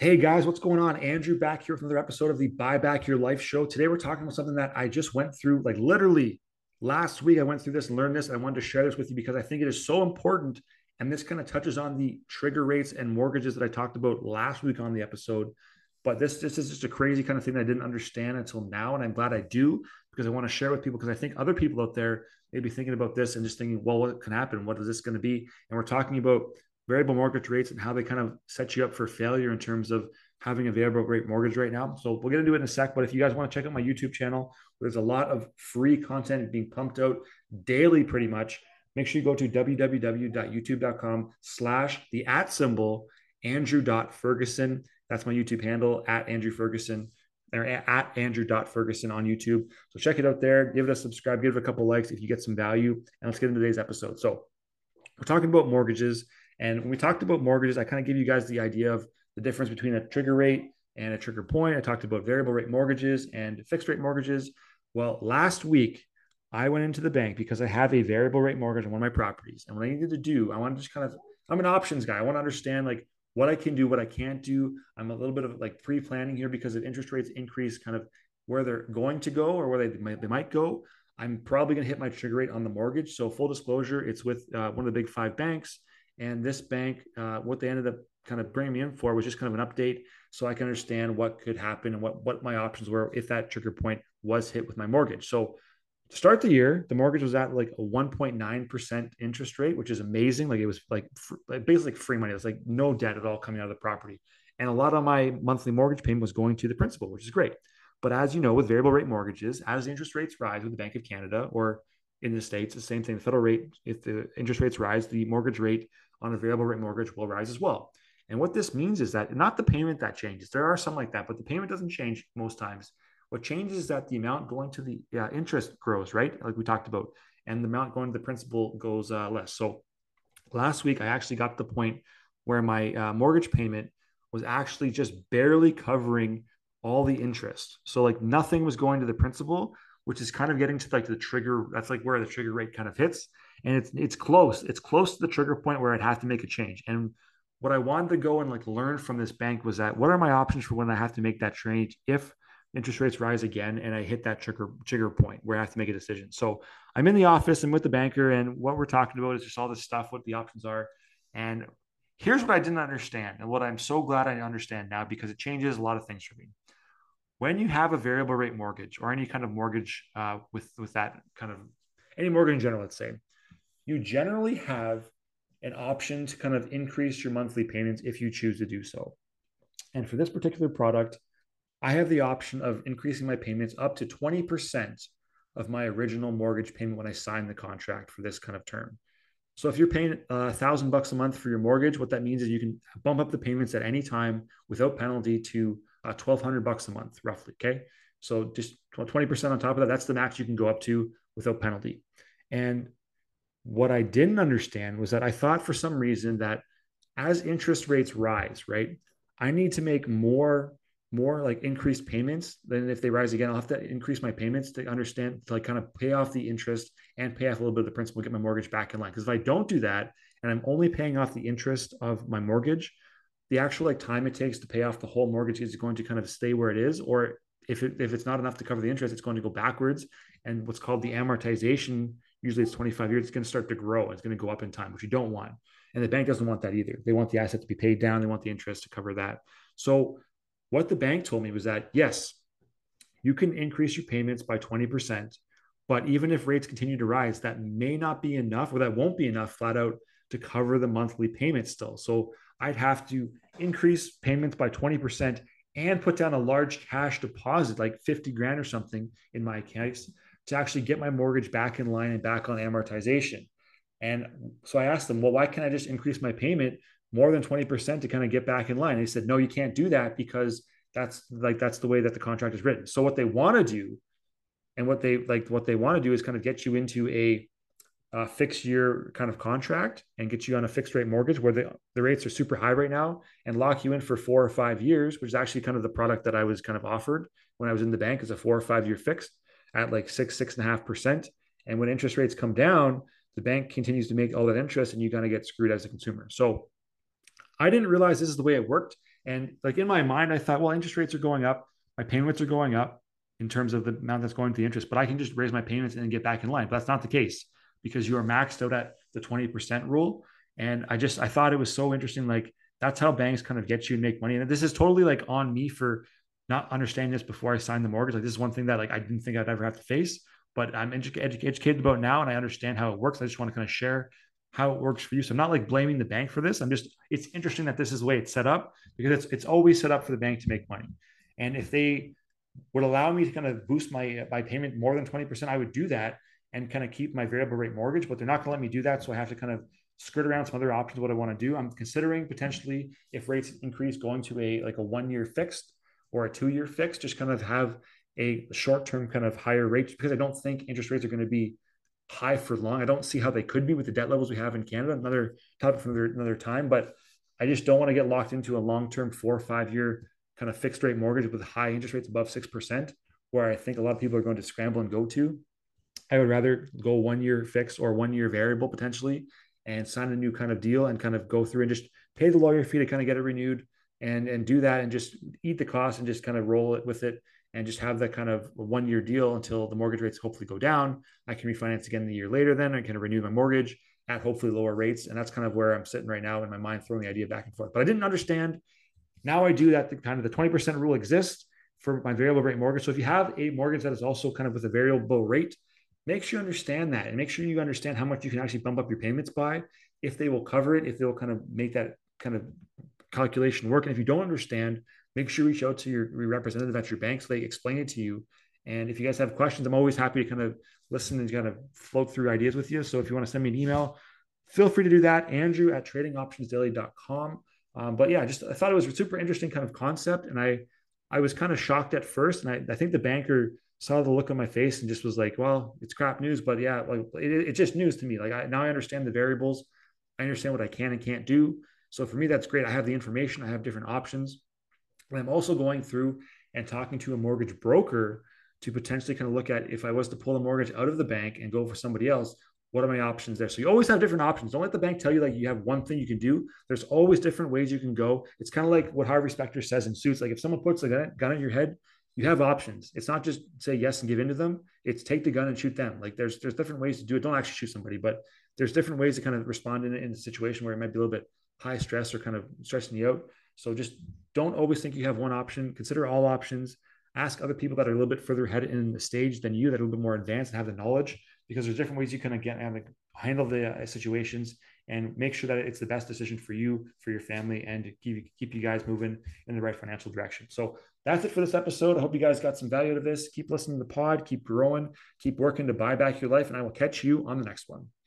Hey guys, what's going on? Andrew back here with another episode of the Buy Back Your Life show. Today we're talking about something that I just went through, like literally last week. I went through this and learned this. And I wanted to share this with you because I think it is so important. And this kind of touches on the trigger rates and mortgages that I talked about last week on the episode. But this, this is just a crazy kind of thing that I didn't understand until now. And I'm glad I do because I want to share with people because I think other people out there may be thinking about this and just thinking, well, what can happen? What is this going to be? And we're talking about variable mortgage rates and how they kind of set you up for failure in terms of having a variable rate mortgage right now. So we're going to do it in a sec. But if you guys want to check out my YouTube channel, there's a lot of free content being pumped out daily, pretty much. Make sure you go to www.youtube.com slash the at symbol andrew.ferguson. That's my YouTube handle at Andrew Ferguson or at andrew.ferguson on YouTube. So check it out there. Give it a subscribe, give it a couple likes if you get some value. And let's get into today's episode. So we're talking about mortgages and when we talked about mortgages, I kind of give you guys the idea of the difference between a trigger rate and a trigger point. I talked about variable rate mortgages and fixed rate mortgages. Well, last week, I went into the bank because I have a variable rate mortgage on one of my properties. And what I needed to do, I want to just kind of, I'm an options guy. I want to understand like what I can do, what I can't do. I'm a little bit of like pre planning here because if interest rates increase, kind of where they're going to go or where they might, they might go. I'm probably going to hit my trigger rate on the mortgage. So, full disclosure, it's with uh, one of the big five banks. And this bank, uh, what they ended up kind of bringing me in for was just kind of an update so I can understand what could happen and what, what my options were if that trigger point was hit with my mortgage. So to start the year, the mortgage was at like a 1.9% interest rate, which is amazing. Like it was like, basically free money. It was like no debt at all coming out of the property. And a lot of my monthly mortgage payment was going to the principal, which is great. But as you know, with variable rate mortgages, as the interest rates rise with the Bank of Canada or in the States, the same thing, the federal rate, if the interest rates rise, the mortgage rate on a variable rate mortgage will rise as well. And what this means is that not the payment that changes. There are some like that, but the payment doesn't change most times. What changes is that the amount going to the uh, interest grows, right? Like we talked about, and the amount going to the principal goes uh, less. So last week, I actually got to the point where my uh, mortgage payment was actually just barely covering all the interest. So like nothing was going to the principal, which is kind of getting to like the trigger. That's like where the trigger rate kind of hits and it's it's close. It's close to the trigger point where I'd have to make a change. And what I wanted to go and like learn from this bank was that what are my options for when I have to make that change if interest rates rise again and I hit that trigger trigger point where I have to make a decision. So I'm in the office and with the banker, and what we're talking about is just all this stuff, what the options are. And here's what I didn't understand, and what I'm so glad I understand now because it changes a lot of things for me. When you have a variable rate mortgage or any kind of mortgage uh, with with that kind of any mortgage in general, let's say, you generally have an option to kind of increase your monthly payments if you choose to do so. And for this particular product, I have the option of increasing my payments up to 20% of my original mortgage payment when I sign the contract for this kind of term. So if you're paying a thousand bucks a month for your mortgage, what that means is you can bump up the payments at any time without penalty to uh, 1200 bucks a month, roughly. Okay. So just 20% on top of that, that's the max you can go up to without penalty. And what I didn't understand was that I thought for some reason that as interest rates rise, right, I need to make more more like increased payments. Then if they rise again i'll have to increase my payments to understand to like kind of pay off the interest and pay off a little bit of the principal get my mortgage back in line. Because if i don't do that and i'm only paying off the interest of my mortgage the actual like time it takes to pay off the whole mortgage is going to kind of stay where it is or if, it, if it's not enough to cover the interest it's going to go backwards. And what's called the amortization usually it's 25 years, it's going to start to grow. It's going to go up in time, which you don't want. And the bank doesn't want that either. They want the asset to be paid down. They want the interest to cover that. So what the bank told me was that, yes, you can increase your payments by 20%, but even if rates continue to rise, that may not be enough or that won't be enough flat out to cover the monthly payments still. So I'd have to increase payments by 20% and put down a large cash deposit, like 50 grand or something in my case, to actually get my mortgage back in line and back on amortization. And so I asked them, well, why can't I just increase my payment more than 20% to kind of get back in line? They said, no, you can't do that because that's like that's the way that the contract is written. So what they want to do and what they like what they want to do is kind of get you into a, a fixed year kind of contract and get you on a fixed rate mortgage where the, the rates are super high right now and lock you in for four or five years, which is actually kind of the product that I was kind of offered when I was in the bank as a four or five year fixed at like six, six and a half percent. And when interest rates come down, the bank continues to make all that interest and you of get screwed as a consumer. So I didn't realize this is the way it worked. And like in my mind, I thought, well, interest rates are going up, my payments are going up in terms of the amount that's going to the interest, but I can just raise my payments and get back in line. But that's not the case because you are maxed out at the 20% rule. And I just I thought it was so interesting. Like that's how banks kind of get you and make money. And this is totally like on me for not understanding this before I signed the mortgage. Like this is one thing that like I didn't think I'd ever have to face, but I'm edu- edu- educated about now and I understand how it works. I just want to kind of share how it works for you. So I'm not like blaming the bank for this. I'm just it's interesting that this is the way it's set up because it's it's always set up for the bank to make money. And if they would allow me to kind of boost my my payment more than 20%, I would do that and kind of keep my variable rate mortgage, but they're not going to let me do that. So I have to kind of skirt around some other options what I want to do. I'm considering potentially if rates increase going to a like a one year fixed or a two year fix, just kind of have a short term kind of higher rate because I don't think interest rates are going to be high for long. I don't see how they could be with the debt levels we have in Canada. Another topic for another, time, but I just don't want to get locked into a long term four or five year kind of fixed rate mortgage with high interest rates above six percent, where I think a lot of people are going to scramble and go to. I would rather go one year fixed or one year variable potentially and sign a new kind of deal and kind of go through and just pay the lawyer fee to kind of get it renewed and and do that and just eat the cost and just kind of roll it with it and just have that kind of one year deal until the mortgage rates hopefully go down. I can refinance again the year later. Then I can renew my mortgage at hopefully lower rates, and that's kind of where I'm sitting right now in my mind, throwing the idea back and forth. But I didn't understand. Now I do that. The kind of the 20% rule exists for my variable rate mortgage. So if you have a mortgage that is also kind of with a variable rate, make sure you understand that and make sure you understand how much you can actually bump up your payments by if they will cover it if they will kind of make that kind of calculation work. And if you don't understand make sure you reach out to your, representative at your bank so they explain it to you. And if you guys have questions i'm always happy to kind of listen and kind of float through ideas with you. So if you want to send me an email feel free to do that. Andrew at tradingoptionsdaily.com um, but yeah just i thought it was a super interesting kind of concept. And i i was kind of shocked at first. And i, I think the banker saw the look on my face and just was like, well, it's crap news, but yeah, like it, it's just news to me. Like I, now I understand the variables. I understand what I can and can't do. So for me, that's great. I have the information. I have different options. I'm also going through and talking to a mortgage broker to potentially kind of look at if I was to pull the mortgage out of the bank and go for somebody else, what are my options there? So you always have different options. Don't let the bank tell you like you have one thing you can do. There's always different ways you can go. It's kind of like what Harvey Specter says in Suits. Like if someone puts a gun, gun in your head, you have options. It's not just say yes and give in to them. It's take the gun and shoot them. Like there's there's different ways to do it. Don't actually shoot somebody, but there's different ways to kind of respond in, in a situation where it might be a little bit high stress or kind of stressing you out. So just don't always think you have one option. Consider all options. Ask other people that are a little bit further ahead in the stage than you, that are a little bit more advanced and have the knowledge, because there's different ways you can again and handle the uh, situations and make sure that it's the best decision for you, for your family, and keep, keep you guys moving in the right financial direction. So that's it for this episode. I hope you guys got some value out of this. Keep listening to the pod, keep growing, keep working to buy back your life, and I will catch you on the next one.